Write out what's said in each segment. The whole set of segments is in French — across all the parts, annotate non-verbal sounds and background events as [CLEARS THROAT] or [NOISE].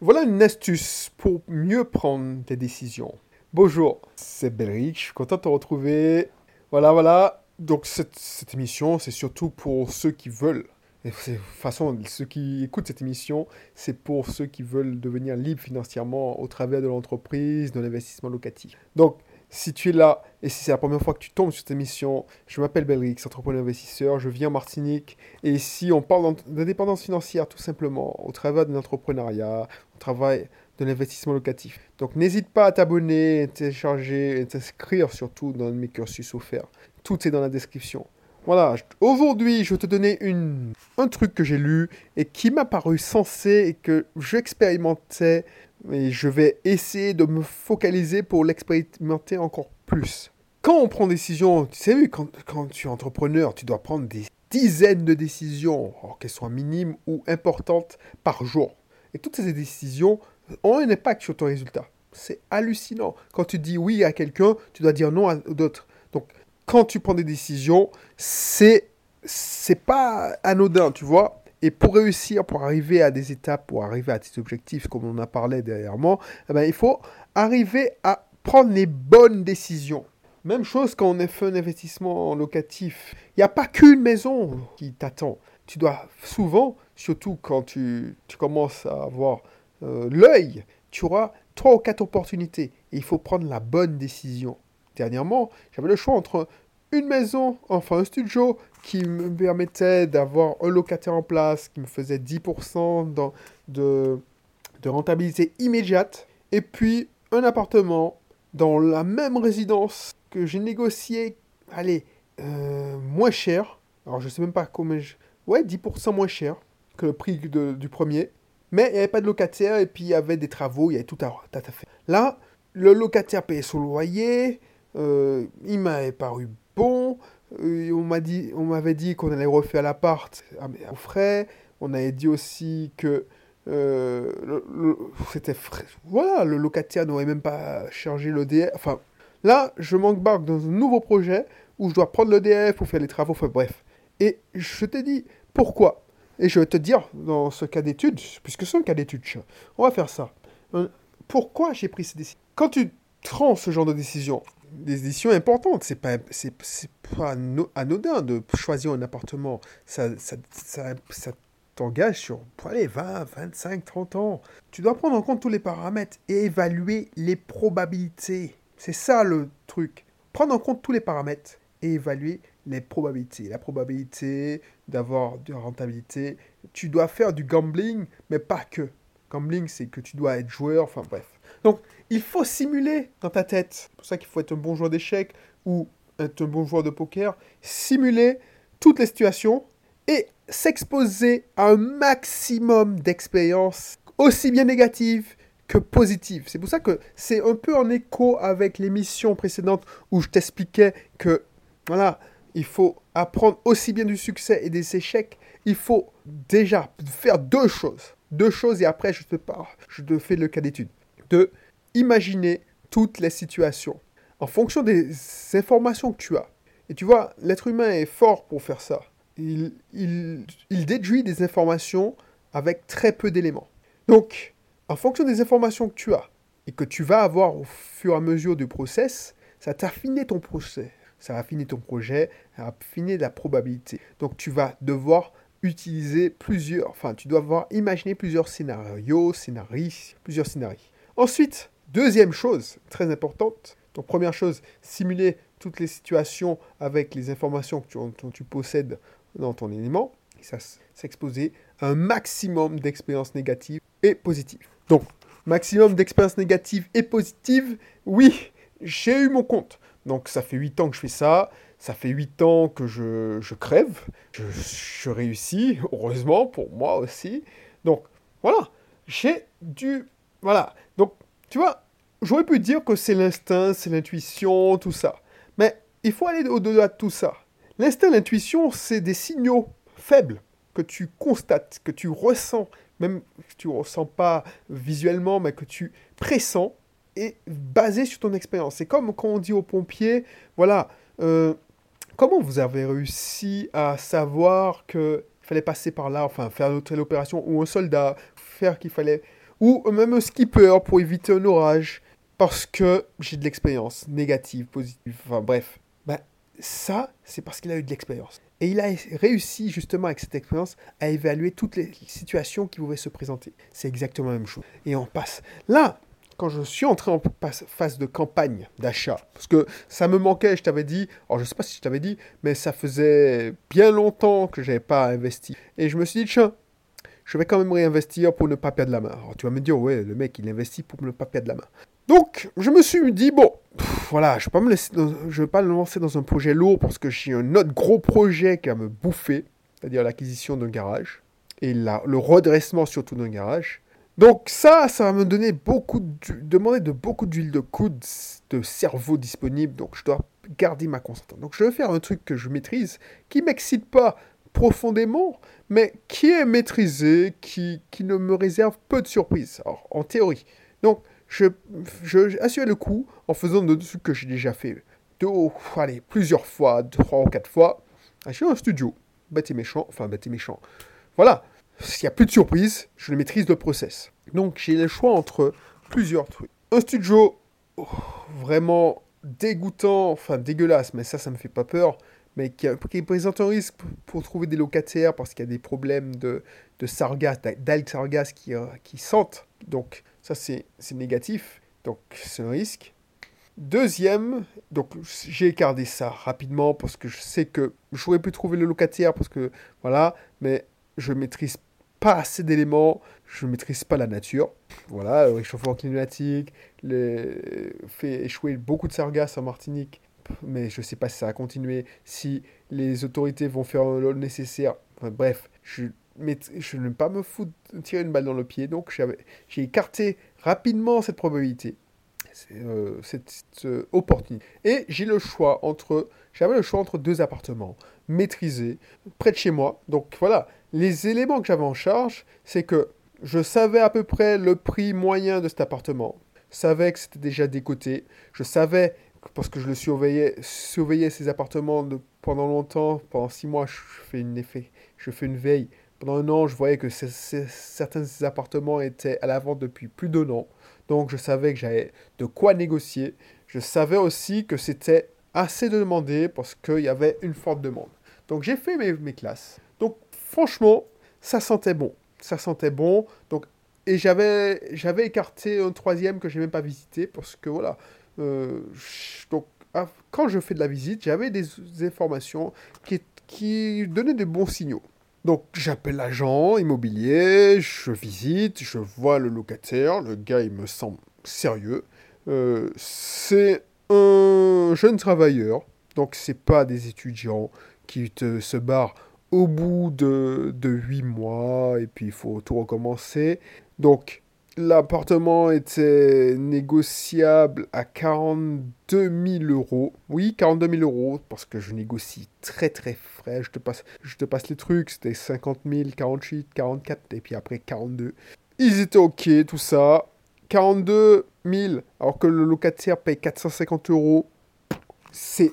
Voilà une astuce pour mieux prendre des décisions. Bonjour, c'est Belric, je suis content de te retrouver. Voilà, voilà. Donc cette, émission, c'est surtout pour ceux qui veulent. Et de toute façon, ceux qui écoutent cette émission, c'est pour ceux qui veulent devenir libres financièrement au travers de l'entreprise, de l'investissement locatif. Donc, si tu es là et si c'est la première fois que tu tombes sur cette émission, je m'appelle Belrix, entrepreneur investisseur, je viens en Martinique et ici on parle d'indépendance financière tout simplement au travers de l'entrepreneuriat, au travers de l'investissement locatif. Donc n'hésite pas à t'abonner, télécharger et t'inscrire surtout dans mes cursus offerts. Tout est dans la description. Voilà, aujourd'hui je vais te donner une, un truc que j'ai lu et qui m'a paru sensé et que j'expérimentais et je vais essayer de me focaliser pour l'expérimenter encore plus. Quand on prend des décisions, tu sais, quand, quand tu es entrepreneur, tu dois prendre des dizaines de décisions, qu'elles soient minimes ou importantes, par jour. Et toutes ces décisions ont un impact sur ton résultat. C'est hallucinant. Quand tu dis oui à quelqu'un, tu dois dire non à d'autres. Donc, quand tu prends des décisions, c'est c'est pas anodin, tu vois. Et pour réussir, pour arriver à des étapes, pour arriver à tes objectifs, comme on a parlé dernièrement, eh ben, il faut arriver à prendre les bonnes décisions. Même chose quand on fait un investissement locatif. Il n'y a pas qu'une maison qui t'attend. Tu dois souvent, surtout quand tu, commences à avoir euh, l'œil, tu auras trois ou quatre opportunités. Et il faut prendre la bonne décision. Dernièrement, j'avais le choix entre une maison, enfin un studio, qui me permettait d'avoir un locataire en place, qui me faisait 10% de, de rentabilité immédiate, et puis un appartement dans la même résidence que j'ai négocié, allez, euh, moins cher. Alors je sais même pas combien... Je... Ouais, 10% moins cher que le prix du premier. Mais il n'y avait pas de locataire et puis il y avait des travaux, il y avait tout à, à faire. Là, le locataire payait son loyer, euh, il m'avait paru bon. Euh, on m'a dit, on m'avait dit qu'on allait refaire l'appart à frais. On avait dit aussi que euh, c'était voilà, le locataire n'aurait même pas chargé l'EDF. Enfin, là, je m'embarque dans un nouveau projet où je dois prendre l'EDF pour faire les travaux. Enfin, bref. Et je t'ai dit pourquoi. Et je vais te dire dans ce cas d'étude, puisque c'est un cas d'étude, on va faire ça. Euh, pourquoi j'ai pris cette décision? Quand tu prends ce genre de décision, des décisions importantes. C'est pas, c'est, pas anodin de choisir un appartement. Ça, ça, ça, t'engage sur allez, 20, 25, 30 ans. Tu dois prendre en compte tous les paramètres et évaluer les probabilités. C'est ça le truc. Prendre en compte tous les paramètres et évaluer les probabilités. La probabilité d'avoir de la rentabilité. Tu dois faire du gambling, mais pas que. Gambling, c'est que tu dois être joueur, enfin bref. Donc, il faut simuler dans ta tête. C'est pour ça qu'il faut être un bon joueur d'échecs ou être un bon joueur de poker. Simuler toutes les situations et s'exposer à un maximum d'expériences, aussi bien négatives que positives. C'est pour ça que c'est un peu en écho avec l'émission précédente où je t'expliquais que, voilà, il faut apprendre aussi bien du succès et des échecs. Il faut déjà faire deux choses. Deux choses et après je te parle, je te fais le cas d'étude. De imaginer toutes les situations en fonction des informations que tu as. Et tu vois, l'être humain est fort pour faire ça. Il, déduit des informations avec très peu d'éléments. Donc, en fonction des informations que tu as et que tu vas avoir au fur et à mesure du process, ça t'affiner ton procès, ça ton projet, ça affiner la probabilité. Donc, tu vas devoir utiliser plusieurs, enfin, tu dois avoir imaginer plusieurs scénarios, scénarios, plusieurs scénarios. Ensuite, Deuxième chose, très importante, donc première chose, simuler toutes les situations avec les informations que tu, possèdes dans ton élément, et ça s'exposer un maximum d'expériences négatives et positives. Donc, maximum d'expériences négatives et positives, oui, j'ai eu mon compte. Donc ça fait 8 ans que je fais ça, ça fait 8 ans que je, crève, je, je réussis, heureusement pour moi aussi. Donc voilà, j'ai dû... Voilà, donc tu vois, j'aurais pu dire que c'est l'instinct, c'est l'intuition, tout ça. Mais il faut aller au-delà de tout ça. L'instinct, l'intuition, c'est des signaux faibles que tu constates, que tu ressens, même que tu ne ressens pas visuellement, mais que tu pressens, et basé sur ton expérience. C'est comme quand on dit aux pompiers, voilà, euh, comment vous avez réussi à savoir qu'il fallait passer par là, enfin faire telle opération, ou un soldat, faire qu'il fallait ou même un skipper pour éviter un orage, parce que j'ai de l'expérience, négative, positive, enfin bref. Ben, ça, c'est parce qu'il a eu de l'expérience. Et il a réussi justement avec cette expérience à évaluer toutes les situations qui pouvaient se présenter. C'est exactement la même chose. Et on passe. Là, quand je suis entré en phase de campagne d'achat, parce que ça me manquait, je t'avais dit, alors je sais pas si je t'avais dit, mais ça faisait bien longtemps que j'avais pas investi. Et je me suis dit, tiens, je vais quand même réinvestir pour ne pas perdre la main. Alors tu vas me dire, ouais, le mec, il investit pour ne pas perdre la main. Donc, je me suis dit, bon, voilà, je ne vais, pas me lancer dans un projet lourd parce que j'ai un autre gros projet qui va me bouffer, c'est-à-dire l'acquisition d'un garage et le redressement surtout d'un garage. Donc ça, ça va me donner beaucoup, demander de beaucoup d'huile de coude, de cerveau disponible, donc je dois garder ma concentration. Donc je vais faire un truc que je maîtrise, qui m'excite pas profondément, mais qui est maîtrisé, qui, qui ne me réserve peu de surprises, alors, en théorie. Donc je, je le coup en faisant de trucs que j'ai déjà fait deux, allez, plusieurs fois, trois ou quatre fois. J'ai un studio, bête et méchant, enfin bête et méchant. Voilà, s'il n'y a plus de surprise, je maîtrise le process. Donc j'ai le choix entre plusieurs trucs. Un studio oh, vraiment dégoûtant, enfin dégueulasse, mais ça, ça me fait pas peur, mais qui, présente un risque pour, trouver des locataires parce qu'il y a des problèmes de, de sargasses, d'algues sargasses qui, euh, qui sentent. Donc ça, c'est négatif. Donc, c'est un risque. Deuxième, donc j'ai écarté ça rapidement parce que je sais que j'aurais pu trouver le locataire parce que voilà, mais je maîtrise pas assez d'éléments, je maîtrise pas la nature. Voilà, le réchauffement climatique fait échouer beaucoup de sargasses en Martinique, mais je sais pas si ça va continuer, si les autorités vont faire le nécessaire. bref, je mais je ne veux pas me foutre tirer une balle dans le pied, donc j'ai écarté rapidement cette probabilité, euh, cette, opportunité. Et j'ai le choix entre, j'avais le choix entre deux appartements maîtrisés, près de chez moi. Donc voilà, les éléments que j'avais en charge, c'est que je savais à peu près le prix moyen de cet appartement, savais que c'était déjà décoté, je savais parce que je le surveillais, surveillais ces appartements de, pendant longtemps, pendant six mois, je fais une effet, je fais une veille pendant un an, je voyais que certains appartements étaient à la vente depuis plus d'un an. Donc je savais que j'avais de quoi négocier. Je savais aussi que c'était assez demandé parce qu'il y avait une forte demande. Donc j'ai fait mes, classes. Donc franchement, ça sentait bon. Ça sentait bon. Donc, et j'avais, j'avais écarté un troisième que je n'ai même pas visité parce que voilà. Euh, donc quand je fais de la visite, j'avais des informations qui, qui donnaient de bons signaux. Donc j'appelle l'agent immobilier, je visite, je vois le locataire, le gars il me semble sérieux. Euh, c'est un jeune travailleur, donc c'est pas des étudiants qui te, se barrent au bout de, de 8 mois et puis il faut tout recommencer. Donc L'appartement était négociable à 42 000 euros. Oui, 42 000 euros, parce que je négocie très très frais. Je te passe, les trucs. C'était 50 000, 48, 44, et puis après 42. Ils étaient ok, tout ça. 42 000, alors que le locataire paye 450 euros. C'est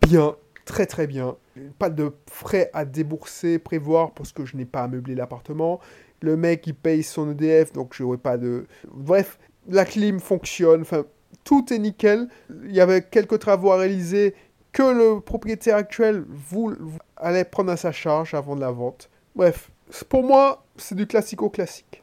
bien, très très bien. Pas de frais à débourser, prévoir, parce que je n'ai pas à meubler l'appartement. Le mec, il paye son EDF, donc je n'aurai pas de... Bref, la clim fonctionne, enfin, tout est nickel. Il y avait quelques travaux à réaliser que le propriétaire actuel vous, allait prendre à sa charge avant de la vente. Bref, pour moi, c'est du classico-classique.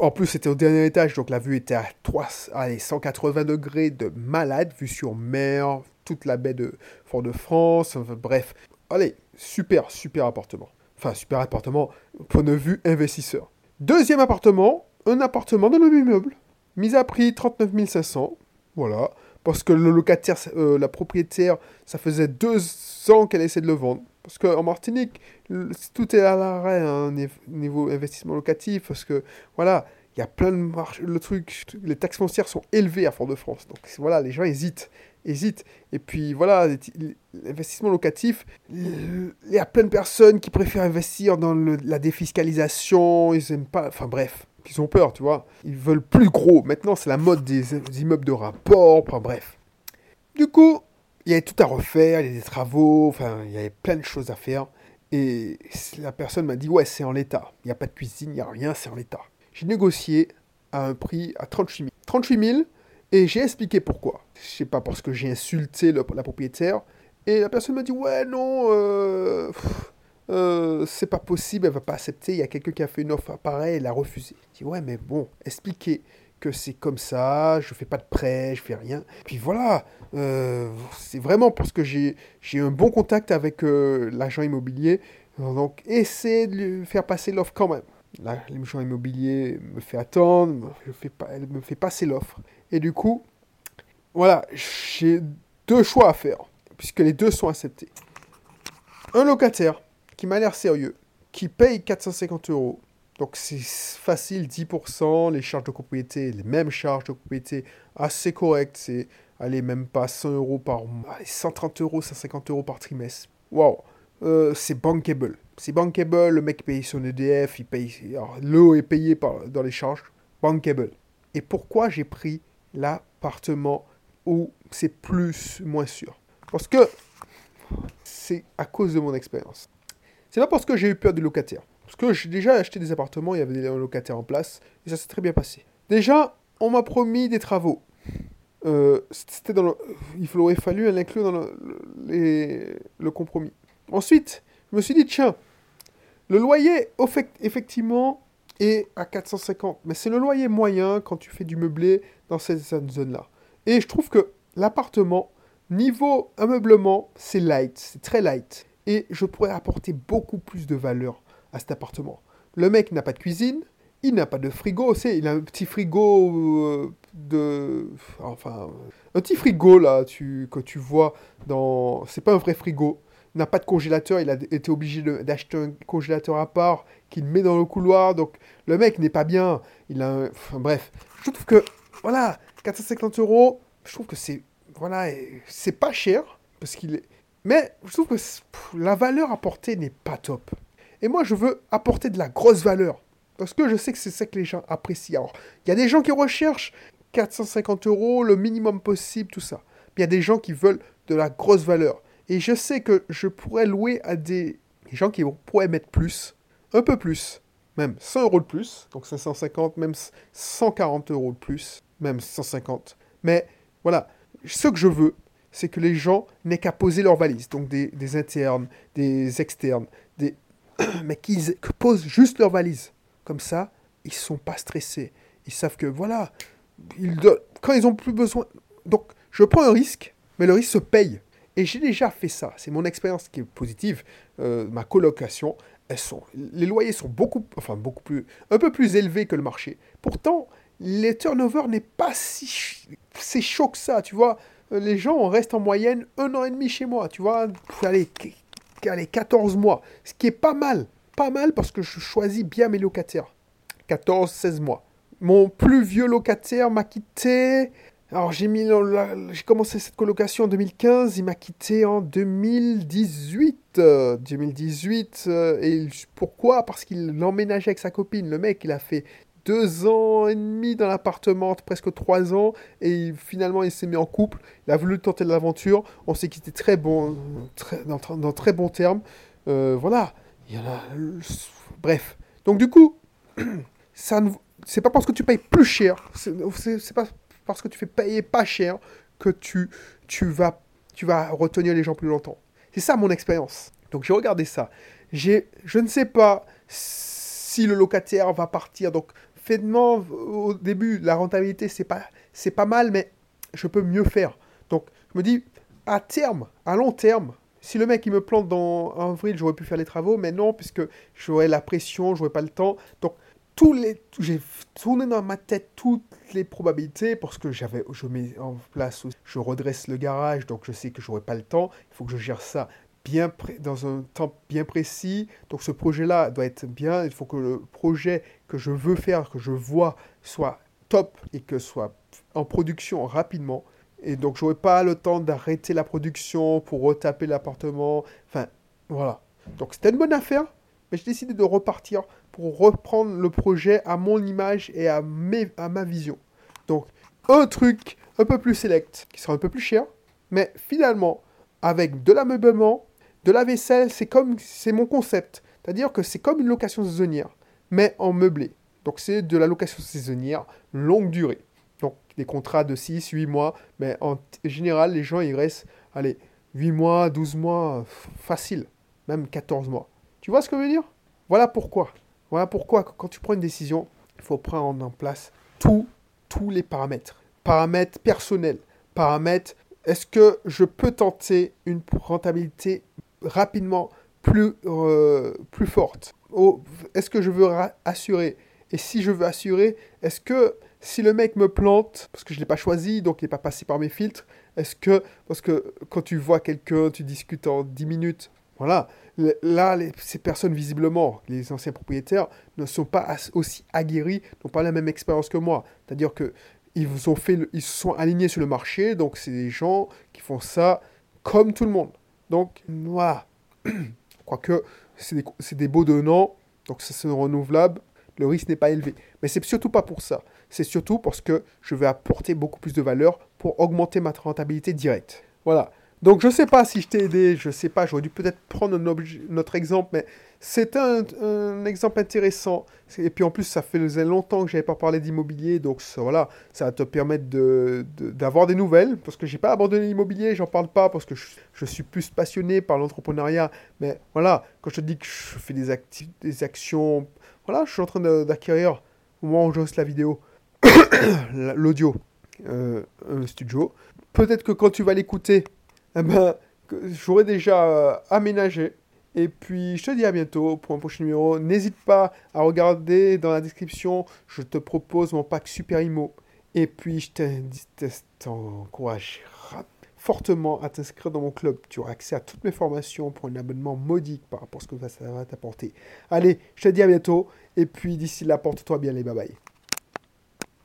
En plus, c'était au dernier étage, donc la vue était à 3... Allez, 180 degrés de malade, vue sur mer, toute la baie de Fort-de-France, bref. Allez, super, super appartement. Enfin, super appartement, point de vue investisseur. Deuxième appartement, un appartement dans le même immeuble. Mise à prix 39 500. Voilà. Parce que le locataire, euh, la propriétaire, ça faisait deux ans qu'elle essaie de le vendre. Parce qu'en Martinique, tout est à l'arrêt, hein, niveau investissement locatif. Parce que, voilà, il y a plein de marches. Le truc, les taxes foncières sont élevées à Fort-de-France. Donc, voilà, les gens hésitent hésite. Et puis voilà, l'investissement locatif, il y a plein de personnes qui préfèrent investir dans la défiscalisation, ils aiment pas, enfin bref, ils ont peur, tu vois. Ils veulent plus gros. Maintenant, c'est la mode des, immeubles de rapport, enfin bref. Du coup, il y avait tout à refaire, il y avait des travaux, enfin, il y avait plein de choses à faire. Et la personne m'a dit, ouais, c'est en l'état. Il n'y a pas de cuisine, il n'y a rien, c'est en l'état. J'ai négocié à un prix à 38 000. 38 000, et j'ai expliqué pourquoi. Je sais pas, parce que j'ai insulté la propriétaire, et la personne m'a dit, ouais, non, euh, euh, c'est pas possible, elle va pas accepter, il y a quelqu'un qui a fait une offre pareille, elle a refusé. Je dis, ouais, mais bon, expliquez que c'est comme ça, je fais pas de prêt, je fais rien. Puis voilà, euh, c'est vraiment parce que j'ai un bon contact avec l'agent immobilier, donc essayez de lui faire passer l'offre quand même. L'agent immobilier me fait attendre, je fais pas, elle me fait passer l'offre. Et du coup, voilà, j'ai deux choix à faire, puisque les deux sont acceptés. Un locataire qui m'a l'air sérieux, qui paye 450 euros. Donc c'est facile, 10%, les charges de propriété, les mêmes charges de propriété, assez correctes. C'est, allez, même pas 100 euros par mois, 130 euros, 150 euros par trimestre. Waouh, euh, c'est bankable. C'est bankable, le mec paye son EDF, il paye, l'eau est payée par, dans les charges. Bankable. Et pourquoi j'ai pris l'appartement où c'est plus, moins sûr? Parce que c'est à cause de mon expérience. C'est pas parce que j'ai eu peur des locataires. Parce que j'ai déjà acheté des appartements, il y avait des locataires en place, et ça s'est très bien passé. Déjà, on m'a promis des travaux. Euh, c'était dans il aurait fallu l'inclure dans le compromis. Ensuite, je me suis dit, tiens, le loyer, effectivement, est à 450. Mais c'est le loyer moyen quand tu fais du meublé dans cette zone-là. Et je trouve que l'appartement, niveau ameublement, c'est light, c'est très light. Et je pourrais apporter beaucoup plus de valeur à cet appartement. Le mec n'a pas de cuisine, il n'a pas de frigo, c'est, il a un petit frigo euh, de, enfin, un petit frigo là, tu, que tu vois dans, c'est pas un vrai frigo, n'a pas de congélateur, il a été obligé d'acheter un congélateur à part qu'il met dans le couloir, donc le mec n'est pas bien. Il a enfin, bref, je trouve que, voilà, 450 euros, je trouve que c'est, voilà, c'est pas cher, parce qu'il est... Mais je trouve que la valeur apportée n'est pas top. Et moi, je veux apporter de la grosse valeur. Parce que je sais que c'est ça que les gens apprécient. Alors, il y a des gens qui recherchent 450 euros, le minimum possible, tout ça. Il y a des gens qui veulent de la grosse valeur. Et je sais que je pourrais louer à des gens qui pourraient mettre plus, un peu plus, même 100 euros de plus, donc 550, même 140 euros de plus, même 150. Mais voilà, ce que je veux, c'est que les gens n'aient qu'à poser leurs valises, donc des, internes, des externes, des... [COUGHS] mais qu'ils posent juste leurs valises. Comme ça, ils sont pas stressés. Ils savent que voilà, quand ils ont plus besoin. Donc, je prends un risque, mais le risque se paye. Et j'ai déjà fait ça. C'est mon expérience qui est positive. Euh, ma colocation, elles sont, les loyers sont beaucoup, enfin beaucoup plus, un peu plus élevés que le marché. Pourtant, les turnover n'est pas si, c'est chaud que ça, tu vois. Les gens restent en moyenne un an et demi chez moi, tu vois. Allez, allez 14 mois. Ce qui est pas mal. Pas mal parce que je choisis bien mes locataires. 14, 16 mois. Mon plus vieux locataire m'a quitté alors j'ai commencé cette colocation en 2015, il m'a quitté en 2018. 2018 euh, et pourquoi? Parce qu'il emménageait avec sa copine. Le mec, il a fait deux ans et demi dans l'appartement, presque trois ans, et finalement il s'est mis en couple. Il a voulu tenter l'aventure. On s'est quitté très bon, très, dans, très bons termes. Euh, voilà. Bref. Donc du coup, [CLEARS THROAT] ça c'est pas parce que tu payes plus cher. C'est pas parce que tu fais payer pas cher que tu, tu, vas, tu vas retenir les gens plus longtemps. C'est ça mon expérience. Donc j'ai regardé ça. J'ai, je ne sais pas si le locataire va partir. Donc finalement, au début, la rentabilité, c'est pas, c'est pas mal, mais je peux mieux faire. Donc je me dis, à terme, à long terme, si le mec il me plante dans avril, j'aurais pu faire les travaux, mais non, puisque j'aurais la pression, j'aurais pas le temps. Donc les, j'ai tourné dans ma tête toutes les probabilités parce que j'avais, je mets en place, je redresse le garage, donc je sais que j'aurai pas le temps. Il faut que je gère ça bien dans un temps bien précis. Donc ce projet-là doit être bien. Il faut que le projet que je veux faire, que je vois, soit top et que soit en production rapidement. Et donc j'aurai pas le temps d'arrêter la production pour retaper l'appartement. Enfin, voilà. Donc c'était une bonne affaire, mais j'ai décidé de repartir pour reprendre le projet à mon image et à, ma vision. Donc, un truc un peu plus select, qui sera un peu plus cher, mais finalement, avec de l'ameublement, de la vaisselle, c'est comme c'est mon concept. C'est-à-dire que c'est comme une location saisonnière, mais en meublé. Donc c'est de la location saisonnière longue durée. Donc des contrats de 6, 8 mois, mais en général, les gens, ils restent, allez, 8 mois, 12 mois, facile, même 14 mois. Tu vois ce que je veux dire? Voilà pourquoi. Voilà pourquoi, quand tu prends une décision, il faut prendre en place tous, tous les paramètres. Paramètres personnels, paramètres, est-ce que je peux tenter une rentabilité rapidement plus, euh, plus forte? Est-ce que je veux assurer? Et si je veux assurer, est-ce que si le mec me plante, parce que je ne l'ai pas choisi, donc il n'est pas passé par mes filtres, est-ce que, parce que quand tu vois quelqu'un, tu discutes en 10 minutes, voilà, là, ces personnes, visiblement, les anciens propriétaires, ne sont pas aussi aguerris, n'ont pas la même expérience que moi. C'est-à-dire que ils se sont alignés sur le marché, donc c'est des gens qui font ça comme tout le monde. Donc, voilà. [CLEARS THROAT] Quoique, c'est des, des beaux donnants, donc ça c'est renouvelable, le risque n'est pas élevé. Mais c'est surtout pas pour ça. C'est surtout parce que je vais apporter beaucoup plus de valeur pour augmenter ma rentabilité directe. Voilà. Donc je sais pas si je t'ai aidé, je sais pas, j'aurais dû peut-être prendre notre exemple, mais c'est un, exemple intéressant. Et puis en plus, ça faisait longtemps que je n'avais pas parlé d'immobilier, donc ça, voilà, ça va te permettre d'avoir des nouvelles, parce que je n'ai pas abandonné l'immobilier, j'en parle pas, parce que je, suis plus passionné par l'entrepreneuriat. Mais voilà, quand je te dis que je fais des, des actions, voilà, je suis en train d'acquérir, au moment où j'ose la vidéo, [COUGHS] l'audio, euh, un studio. Peut-être que quand tu vas l'écouter, eh ben, j'aurai déjà euh, aménagé. Et puis, je te dis à bientôt pour un prochain numéro. N'hésite pas à regarder dans la description. Je te propose mon pack Super Imo. Et puis, je t'encourage fortement à t'inscrire dans mon club. Tu auras accès à toutes mes formations pour un abonnement modique par rapport à ce que ça va t'apporter. Allez, je te dis à bientôt. Et puis, d'ici là, porte-toi bien les bye bye.